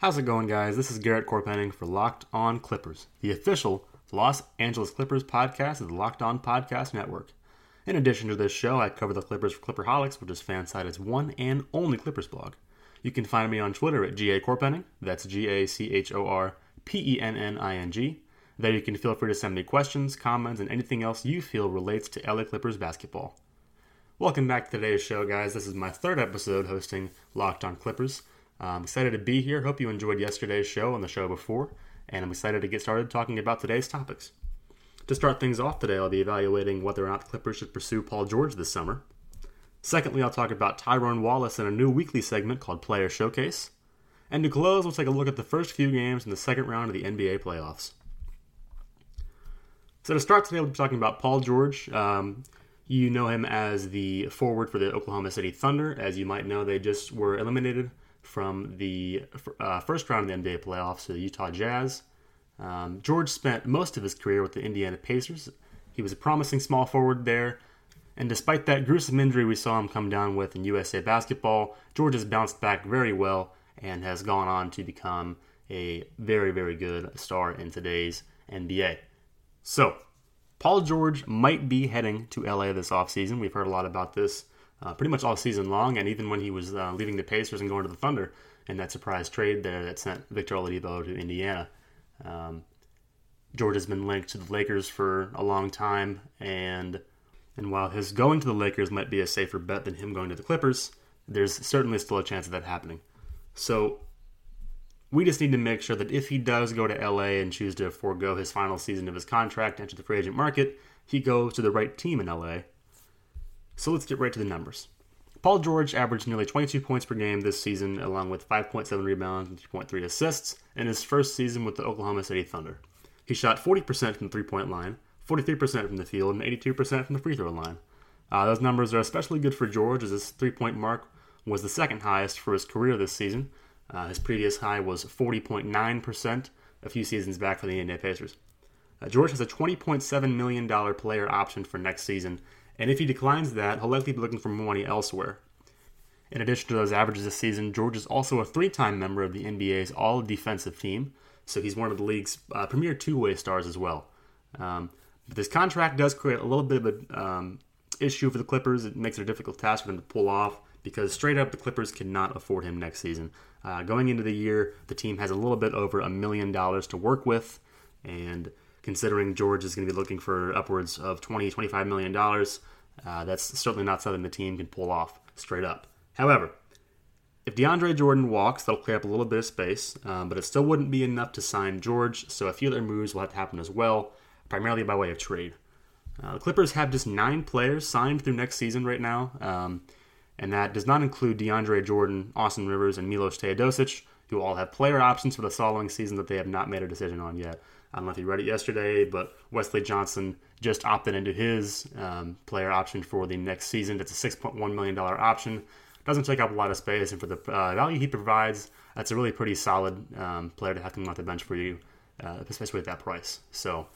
How's it going, guys? This is Garrett Chorpenning for Locked On Clippers, the official Los Angeles Clippers podcast of the Locked On Podcast Network. In addition to this show, I cover the Clippers for Clipperholics, which is Fansided's one and only Clippers blog. You can find me on Twitter at GA Chorpenning. That's G A C H O R P E N N I N G. There you can feel free to send me questions, comments, and anything else you feel relates to LA Clippers basketball. Welcome back to today's show, guys. This is my third episode hosting Locked On Clippers. I'm excited to be here. Hope you enjoyed yesterday's show and the show before, and I'm excited to get started talking about today's topics. To start things off today, I'll be evaluating whether or not the Clippers should pursue Paul George this summer. Secondly, I'll talk about Tyrone Wallace in a new weekly segment called Player Showcase. And to close, we'll take a look at the first few games in the second round of the NBA playoffs. So to start today, we'll be talking about Paul George. Um, you know him as the forward for the Oklahoma City Thunder. As you might know, they just were eliminated from the uh, first round of the NBA playoffs to the Utah Jazz. Um, George spent most of his career with the Indiana Pacers. He was a promising small forward there, and despite that gruesome injury we saw him come down with in USA basketball, George has bounced back very well and has gone on to become a very, very good star in today's NBA. So, Paul George might be heading to LA this offseason. We've heard a lot about this uh, pretty much all season long, and even when he was uh, leaving the Pacers and going to the Thunder in that surprise trade there that sent Victor Oladipo to Indiana. Um, George has been linked to the Lakers for a long time, and and while his going to the Lakers might be a safer bet than him going to the Clippers, there's certainly still a chance of that happening. So we just need to make sure that if he does go to LA and choose to forego his final season of his contract, enter the free agent market, he goes to the right team in LA so let's get right to the numbers. Paul George averaged nearly 22 points per game this season, along with 5.7 rebounds and 3.3 assists in his first season with the Oklahoma City Thunder. He shot 40% from the three point line, 43% from the field, and 82% from the free throw line. Uh, those numbers are especially good for George, as his three point mark was the second highest for his career this season. Uh, his previous high was 40.9% a few seasons back for the Indiana Pacers. Uh, George has a $20.7 million player option for next season, and if he declines that, he'll likely be looking for more money elsewhere. In addition to those averages this season, George is also a three time member of the NBA's all defensive team, so he's one of the league's uh, premier two way stars as well. Um, but this contract does create a little bit of an um, issue for the Clippers. It makes it a difficult task for them to pull off because straight up, the Clippers cannot afford him next season. Uh, going into the year, the team has a little bit over a million dollars to work with, and considering George is going to be looking for upwards of 20, 25 million dollars. Uh, that's certainly not something the team can pull off straight up. However, if DeAndre Jordan walks, that'll clear up a little bit of space, um, but it still wouldn't be enough to sign George, so a few other moves will have to happen as well, primarily by way of trade. Uh, the Clippers have just nine players signed through next season right now, um, and that does not include DeAndre Jordan, Austin Rivers, and Milos Teodosic, who all have player options for the following season that they have not made a decision on yet. I don't know if you read it yesterday, but Wesley Johnson just opted into his um, player option for the next season. It's a $6.1 million option. Doesn't take up a lot of space, and for the uh, value he provides, that's a really pretty solid um, player to have come off the bench for you, uh, especially at that price. So,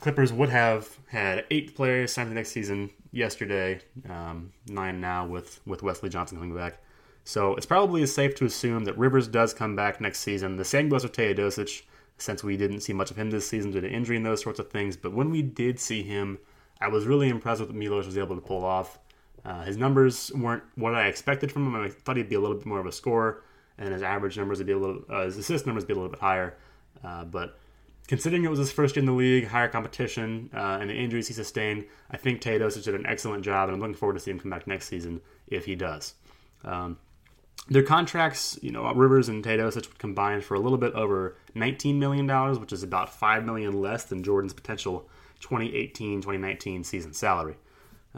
Clippers would have had eight players signed the next season yesterday, um, nine now with, with Wesley Johnson coming back. So it's probably safe to assume that Rivers does come back next season. The same goes for Teodosic since we didn't see much of him this season due to injury and those sorts of things. But when we did see him, I was really impressed with what Milos was able to pull off. Uh, his numbers weren't what I expected from him. I thought he'd be a little bit more of a scorer, and his average numbers would be a little, uh, his assist numbers would be a little bit higher. Uh, but considering it was his first year in the league, higher competition, uh, and the injuries he sustained, I think Teodosic did an excellent job, and I'm looking forward to seeing him come back next season if he does. Um, their contracts, you know, Rivers and Teodosic would combine for a little bit over $19 million, which is about 5 million less than Jordan's potential 2018-2019 season salary.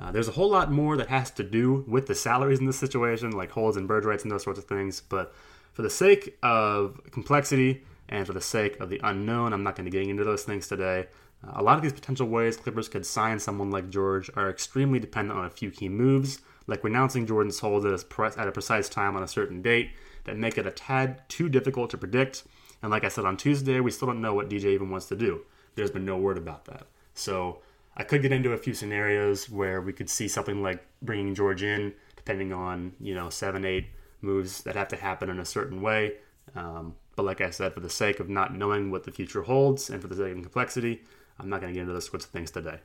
Uh, there's a whole lot more that has to do with the salaries in this situation, like holds and bird rights and those sorts of things. But for the sake of complexity and for the sake of the unknown, I'm not going to get into those things today. Uh, a lot of these potential ways Clippers could sign someone like George are extremely dependent on a few key moves like renouncing Jordan's hold at a precise time on a certain date that make it a tad too difficult to predict. And like I said on Tuesday, we still don't know what DJ even wants to do. There's been no word about that. So I could get into a few scenarios where we could see something like bringing George in, depending on you know seven, eight moves that have to happen in a certain way. Um, but like I said, for the sake of not knowing what the future holds and for the sake of complexity, I'm not going to get into those sorts of things today.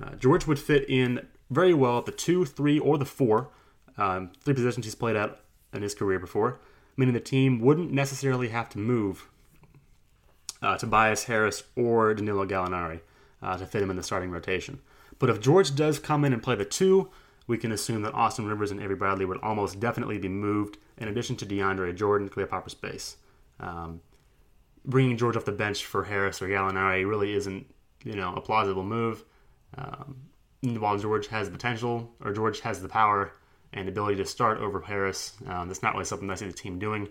Uh, George would fit in very well at the two, three, or the four, um, three positions he's played at in his career before, meaning the team wouldn't necessarily have to move uh, Tobias Harris or Danilo Gallinari uh, to fit him in the starting rotation. But if George does come in and play the two, we can assume that Austin Rivers and Avery Bradley would almost definitely be moved, in addition to DeAndre Jordan, clear proper space. Um, bringing George off the bench for Harris or Gallinari really isn't, you know, a plausible move. Um, while George has the potential, or George has the power and ability to start over Harris, um, that's not really something I see the team doing.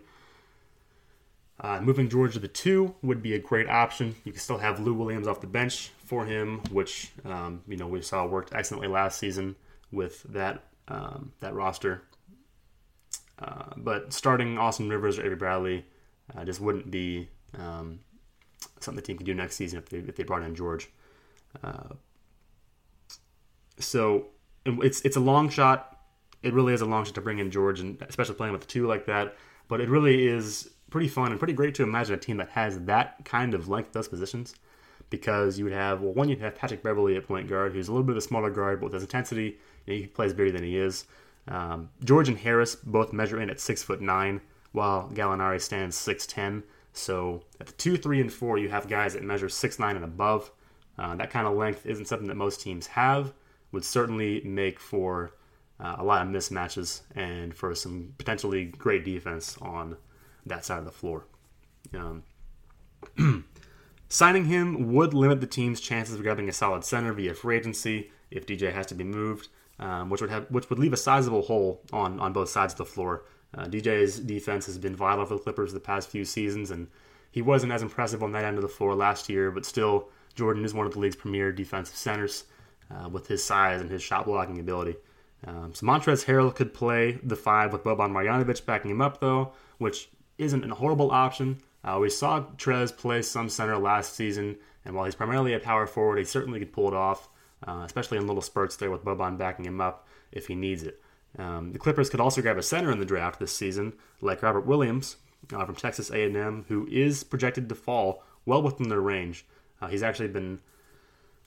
Uh, moving George to the two would be a great option. You can still have Lou Williams off the bench for him, which um, you know we saw worked excellently last season with that um, that roster. Uh, but starting Austin Rivers or Avery Bradley uh, just wouldn't be um, something the team could do next season if they, if they brought in George. So it's it's a long shot. It really is a long shot to bring in George, and especially playing with two like that. But it really is pretty fun and pretty great to imagine a team that has that kind of length those positions. Because you would have well, one you'd have Patrick Beverley at point guard, who's a little bit of a smaller guard, but with his intensity, you know, he plays bigger than he is. Um, George and Harris both measure in at six foot nine, while Gallinari stands six ten. So at the two, three, and four, you have guys that measure six nine and above. Uh, that kind of length isn't something that most teams have. Would certainly make for uh, a lot of mismatches and for some potentially great defense on that side of the floor. Um, signing him would limit the team's chances of grabbing a solid center via free agency if DJ has to be moved, um, which would have which would leave a sizable hole on on both sides of the floor. Uh, DJ's defense has been vital for the Clippers the past few seasons, and he wasn't as impressive on that end of the floor last year. But still, Jordan is one of the league's premier defensive centers uh, with his size and his shot blocking ability. Um, so Montrezl Harrell could play the five with Boban Marjanovic backing him up, though, which isn't a horrible option. Uh, we saw Trez play some center last season, and while he's primarily a power forward, he certainly could pull it off, uh, especially in little spurts there with Boban backing him up if he needs it. Um, the Clippers could also grab a center in the draft this season, like Robert Williams uh, from Texas A&M, who is projected to fall well within their range. Uh, he's actually been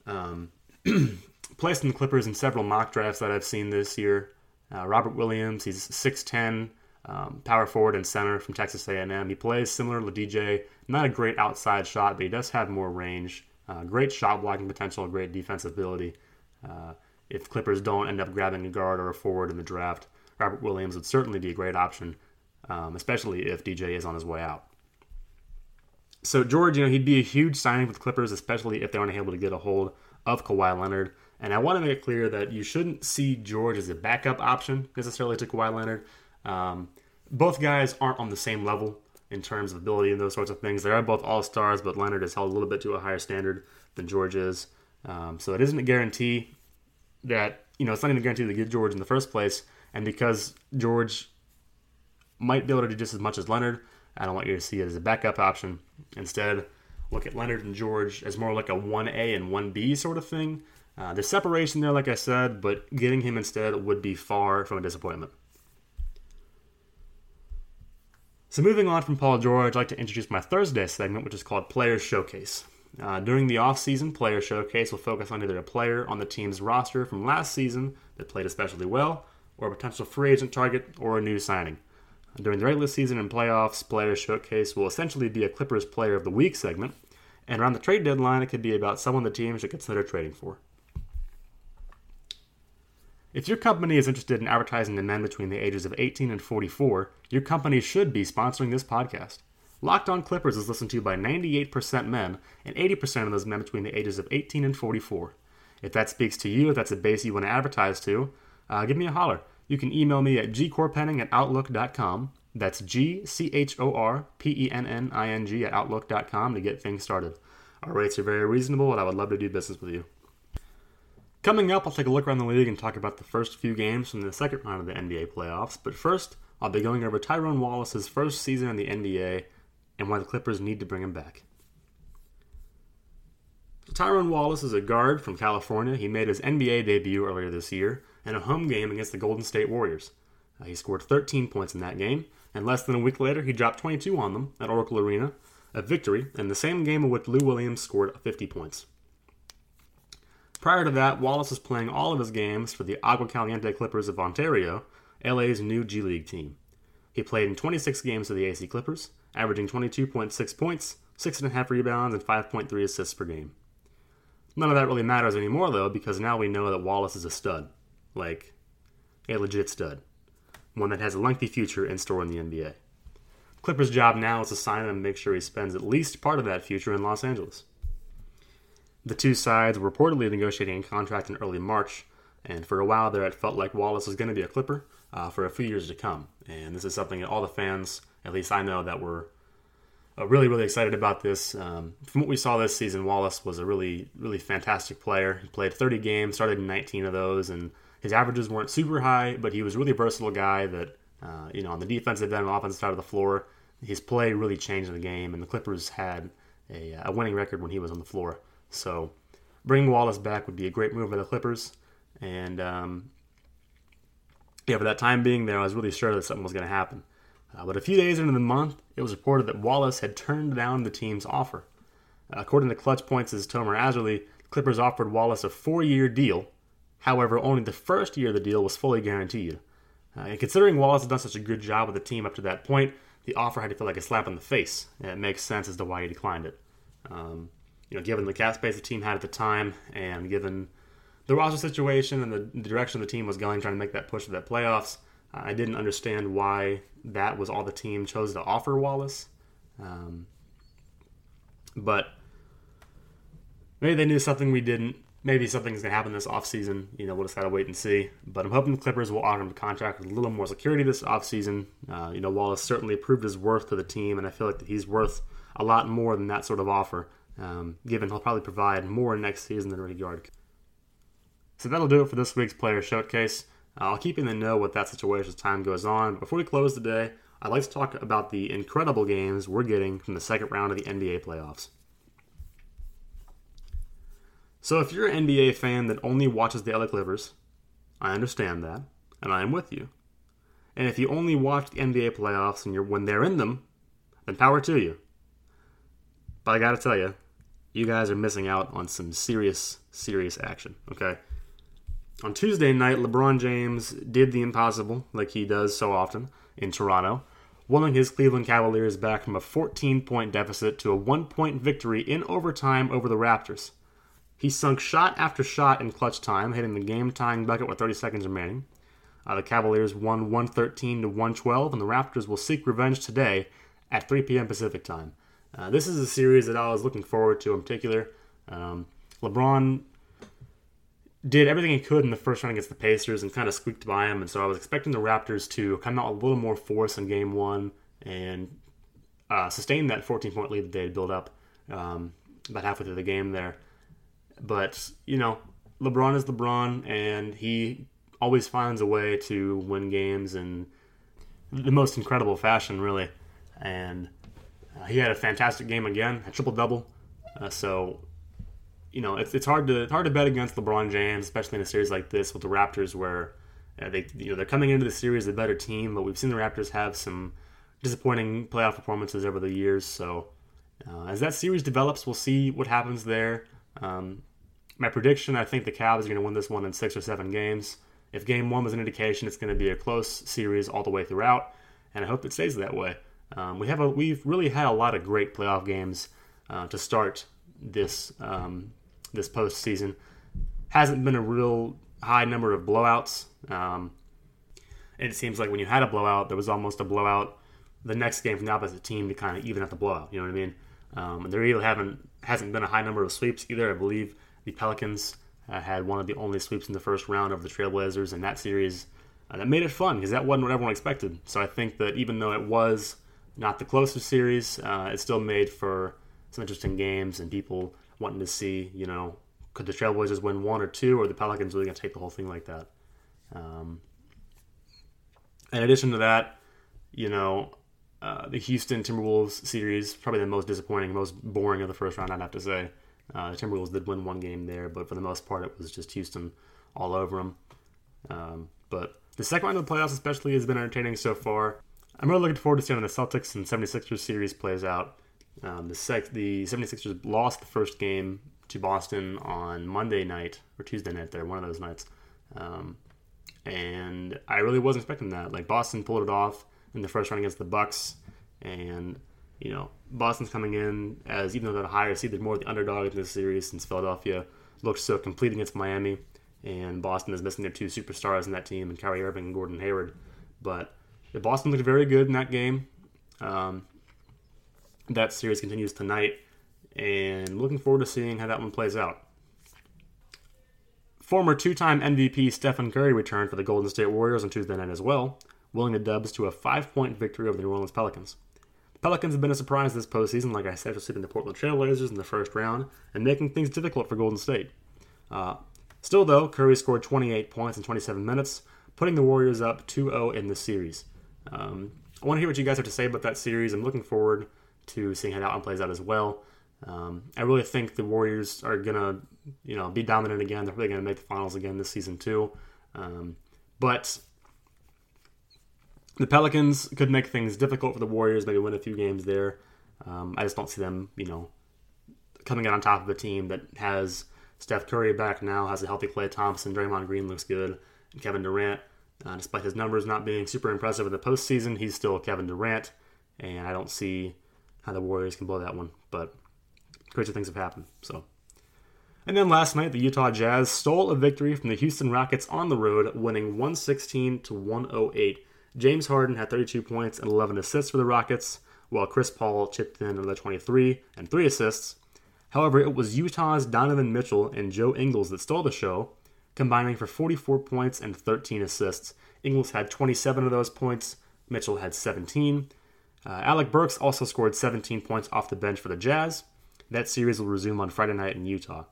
um, placed in the Clippers in several mock drafts that I've seen this year. Uh, Robert Williams, he's 6'10", um, power forward and center from Texas A&M. He plays similar to DJ. Not a great outside shot, but he does have more range. Uh, great shot blocking potential, great defensive ability. Uh, if Clippers don't end up grabbing a guard or a forward in the draft, Robert Williams would certainly be a great option, um, especially if DJ is on his way out. So George, you know, he'd be a huge signing for the Clippers, especially if they aren't able to get a hold of Kawhi Leonard. And I want to make it clear that you shouldn't see George as a backup option necessarily to Kawhi Leonard. Um, both guys aren't on the same level in terms of ability and those sorts of things. They are both all stars, but Leonard is held a little bit to a higher standard than George is. Um, so it isn't a guarantee that you know it's not even a guarantee to get George in the first place. And because George might be able to do just as much as Leonard, I don't want you to see it as a backup option. Instead, look at Leonard and George as more like a 1A and 1B sort of thing. Uh, there's separation there, like I said, but getting him instead would be far from a disappointment. So, moving on from Paul George, I'd like to introduce my Thursday segment, which is called Players Showcase. Uh, during the offseason, Player Showcase will focus on either a player on the team's roster from last season that played especially well, or a potential free agent target, or a new signing. During the regular season and playoffs, Player Showcase will essentially be a Clippers Player of the Week segment, and around the trade deadline, it could be about someone the team should consider trading for. If your company is interested in advertising to men between the ages of 18 and 44, your company should be sponsoring this podcast. Locked On Clippers is listened to by 98% men, and 80% of those men between the ages of 18 and 44. If that speaks to you, if that's a base you want to advertise to, uh, give me a holler. You can email me at gchorpenning at outlook.com. That's G C H O R P E N N I N G at outlook.com to get things started. Our rates are very reasonable, and I would love to do business with you. Coming up, I'll take a look around the league and talk about the first few games from the second round of the NBA playoffs. But first, I'll be going over Tyrone Wallace's first season in the NBA and why the Clippers need to bring him back. Tyrone Wallace is a guard from California. He made his NBA debut earlier this year in a home game against the Golden State Warriors. Uh, he scored 13 points in that game, and less than a week later, he dropped 22 on them at Oracle Arena, a victory in the same game in which Lou Williams scored 50 points. Prior to that, Wallace was playing all of his games for the Agua Caliente Clippers of Ontario, LA's new G League team. He played in 26 games for the AC Clippers, averaging 22.6 points, 6.5 rebounds, and 5.3 assists per game. None of that really matters anymore, though, because now we know that Wallace is a stud. Like, a legit stud. One that has a lengthy future in store in the NBA. Clippers' job now is to sign him and make sure he spends at least part of that future in Los Angeles. The two sides were reportedly negotiating a contract in early March, and for a while there it felt like Wallace was going to be a Clipper uh, for a few years to come. And this is something that all the fans, at least I know, that were uh, really, really excited about this. Um, from what we saw this season, Wallace was a really, really fantastic player. He played 30 games, started in 19 of those, and his averages weren't super high, but he was really a really versatile guy that, uh, you know, on the defensive end, the offensive side of the floor, his play really changed the game, and the Clippers had a, a winning record when he was on the floor. So bringing Wallace back would be a great move for the Clippers, and um, yeah, for that time being there, I was really sure that something was going to happen. Uh, but a few days into the month, it was reported that Wallace had turned down the team's offer. Uh, according to Clutch Points' Tomer Azarly, Clippers offered Wallace a four-year deal. However, only the first year of the deal was fully guaranteed. Uh, and considering Wallace had done such a good job with the team up to that point, the offer had to feel like a slap in the face. And it makes sense as to why he declined it. Um, you know, given the cap space the team had at the time, and given the roster situation and the direction the team was going, trying to make that push to that playoffs, I didn't understand why that was all the team chose to offer Wallace. Um, but maybe they knew something we didn't. Maybe something's going to happen this offseason. You know, we'll just got to wait and see. But I'm hoping the Clippers will honor him a contract with a little more security this offseason. Uh, you know, Wallace certainly proved his worth to the team, and I feel like he's worth a lot more than that sort of offer, um, given he'll probably provide more next season than Ricky Yard. So that'll do it for this week's Player Showcase. I'll keep you in the know what that situation as time goes on. Before we close the day, I'd like to talk about the incredible games we're getting from the second round of the NBA playoffs. So, if you're an NBA fan that only watches the LA Clippers, I understand that, and I am with you. And if you only watch the NBA playoffs and you're when they're in them, then power to you. But I gotta tell you, you guys are missing out on some serious, serious action. Okay. On Tuesday night, LeBron James did the impossible, like he does so often in Toronto, willing his Cleveland Cavaliers back from a 14 point deficit to a one point victory in overtime over the Raptors. He sunk shot after shot in clutch time, hitting the game tying bucket with 30 seconds remaining. Uh, the Cavaliers won 113 to 112, and the Raptors will seek revenge today at 3 p.m. Pacific time. Uh, this is a series that I was looking forward to in particular. Um, LeBron did everything he could in the first round against the Pacers and kind of squeaked by him. And so I was expecting the Raptors to come out a little more force in game one and uh, sustain that 14 point lead that they had built up um, about halfway through the game there. But, you know, LeBron is LeBron, and he always finds a way to win games in the most incredible fashion, really. And uh, he had a fantastic game again, a triple double. Uh, so you know, it's, it's hard to it's hard to bet against LeBron James, especially in a series like this with the Raptors, where uh, they you know they're coming into the series a better team, but we've seen the Raptors have some disappointing playoff performances over the years. So uh, as that series develops, we'll see what happens there. Um, my prediction: I think the Cavs are going to win this one in six or seven games. If Game One was an indication, it's going to be a close series all the way throughout, and I hope it stays that way. Um, we have a we've really had a lot of great playoff games uh, to start this um, this postseason. Hasn't been a real high number of blowouts. Um, it seems like when you had a blowout, there was almost a blowout the next game from the opposite team to kind of even out the blowout. You know what I mean? Um, and there really haven't hasn't been a high number of sweeps either. I believe the Pelicans uh, had one of the only sweeps in the first round of the Trailblazers in that series. Uh, that made it fun because that wasn't what everyone expected. So I think that even though it was not the closest series, uh, it still made for some interesting games and people wanting to see, you know, could the Trailblazers win one or two, or the Pelicans really going to take the whole thing like that? Um, in addition to that, you know, uh, the Houston Timberwolves series, probably the most disappointing, most boring of the first round, I'd have to say. Uh, the Timberwolves did win one game there, but for the most part, it was just Houston all over them. Um, but the second round of the playoffs, especially, has been entertaining so far. I'm really looking forward to seeing how the Celtics and 76ers series plays out. Um, the, sec- the 76ers lost the first game to Boston on Monday night or Tuesday night there, one of those nights. Um, and I really wasn't expecting that. Like Boston pulled it off in the first round against the Bucks, and you know Boston's coming in as even though they're the higher seed, they're more the underdog in this series since Philadelphia looked so complete against Miami, and Boston is missing their two superstars in that team, and Kyrie Irving and Gordon Hayward. But Boston looked very good in that game. Um, that series continues tonight, and looking forward to seeing how that one plays out. Former two time MVP Stephen Curry returned for the Golden State Warriors on Tuesday night as well, willing the Dubs to a five point victory over the New Orleans Pelicans. The Pelicans have been a surprise this postseason, like I said, for sweeping the Portland Trailblazers in the first round and making things difficult for Golden State. Uh, still, though, Curry scored 28 points in 27 minutes, putting the Warriors up 2 0 in the series. Um, I want to hear what you guys have to say about that series. I'm looking forward to seeing how that one plays out as well. Um, I really think the Warriors are gonna, you know, be dominant again. They're really gonna make the finals again this season too. Um, but the Pelicans could make things difficult for the Warriors. Maybe win a few games there. Um, I just don't see them, you know, coming out on top of a team that has Steph Curry back now, has a healthy Klay Thompson, Draymond Green looks good, and Kevin Durant. Uh, despite his numbers not being super impressive in the postseason, he's still Kevin Durant, and I don't see how the Warriors can blow that one. But crazy things have happened. So, and then last night, the Utah Jazz stole a victory from the Houston Rockets on the road, winning 116 to 108. James Harden had 32 points and 11 assists for the Rockets, while Chris Paul chipped in another 23 and three assists. However, it was Utah's Donovan Mitchell and Joe Ingles that stole the show, combining for 44 points and 13 assists. Ingles had 27 of those points, Mitchell had 17. Uh, Alec Burks also scored 17 points off the bench for the Jazz. That series will resume on Friday night in Utah.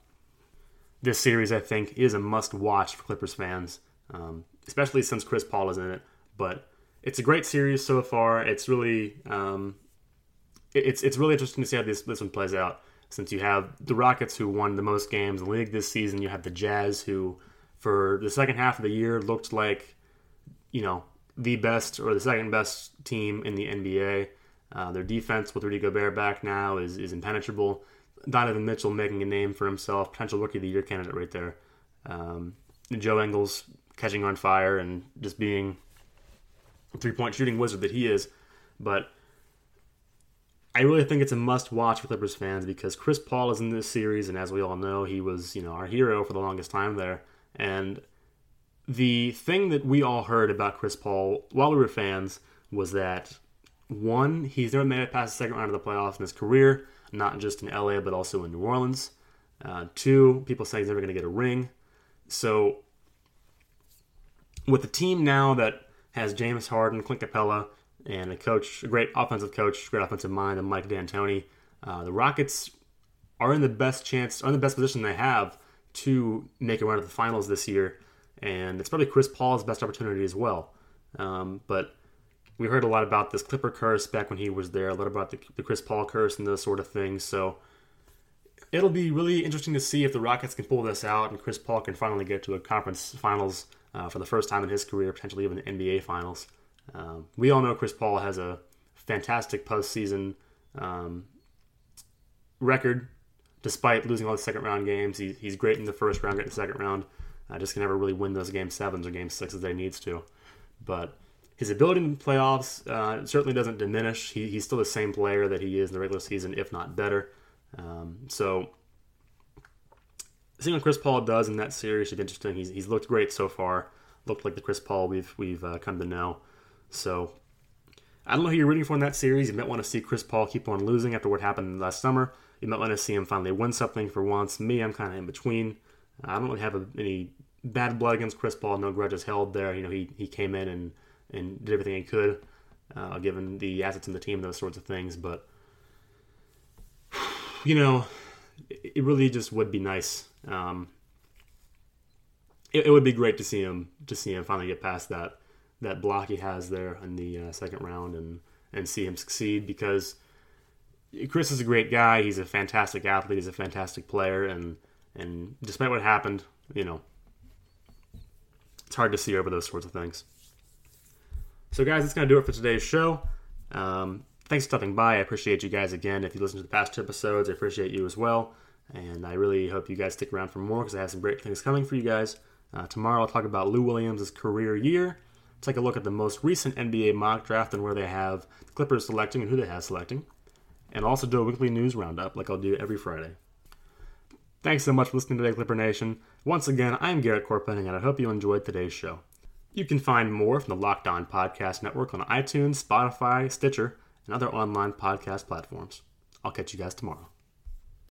This series, I think, is a must watch for Clippers fans, um, especially since Chris Paul is in it. But it's a great series so far. It's really um, it's it's really interesting to see how this this one plays out. Since you have the Rockets who won the most games in the league this season, you have the Jazz who, for the second half of the year, looked like you know the best or the second best team in the NBA. Uh, their defense with Rudy Gobert back now is, is impenetrable. Donovan Mitchell making a name for himself, potential rookie of the year candidate right there. Um, Joe Ingles catching on fire and just being a three point shooting wizard that he is. But I really think it's a must watch for Clippers fans because Chris Paul is in this series, and as we all know, he was you know our hero for the longest time there. And the thing that we all heard about Chris Paul while we were fans was that one, he's never made it past the second round of the playoffs in his career, not just in LA but also in New Orleans. Uh, two, people saying he's never going to get a ring. So, with the team now that has James Harden, Clint Capela, and a coach, a great offensive coach, great offensive mind, and Mike D'Antoni, uh, the Rockets are in the best chance, are in the best position they have to make a run at the finals this year, and it's probably Chris Paul's best opportunity as well. Um, but we heard a lot about this Clipper curse back when he was there, a lot about the, the Chris Paul curse and those sort of things. So it'll be really interesting to see if the Rockets can pull this out and Chris Paul can finally get to a conference finals uh, for the first time in his career, potentially even the NBA finals. Um, we all know Chris Paul has a fantastic postseason um, record, despite losing all the second round games. He, he's great in the first round, great in the second round. Uh, just can never really win those game sevens or game sixes that he needs to. But his ability in playoffs uh, certainly doesn't diminish. He, he's still the same player that he is in the regular season, if not better. Um, so seeing what Chris Paul does in that series is interesting. He's, he's looked great so far. Looked like the Chris Paul we've we've uh, come to know. So I don't know who you're rooting for in that series. You might want to see Chris Paul keep on losing after what happened last summer. You might want to see him finally win something for once. Me, I'm kind of in between. I don't really have a, any bad blood against Chris Paul. No grudges held there. You know, he he came in and and did everything he could, uh, given the assets in the team, those sorts of things. But you know, it really just would be nice. Um, it, it, would be great to see him to see him finally get past that that block he has there in the uh, second round and and see him succeed because Chris is a great guy. He's a fantastic athlete. He's a fantastic player, and and despite what happened, you know, it's hard to see over those sorts of things. So, guys, that's going to do it for today's show. Um, thanks for stopping by. I appreciate you guys again. If you listen to the past two episodes, I appreciate you as well. And I really hope you guys stick around for more because I have some great things coming for you guys. Uh, tomorrow, I'll talk about Lou Williams' career year. Take a look at the most recent NBA mock draft and where they have the Clippers selecting and who they have selecting. And also do a weekly news roundup like I'll do every Friday. Thanks so much for listening to today, Clipper Nation. Once again, I'm Garrett Chorpenning, and I hope you enjoyed today's show. You can find more from the Locked On Podcast Network on iTunes, Spotify, Stitcher, and other online podcast platforms. I'll catch you guys tomorrow.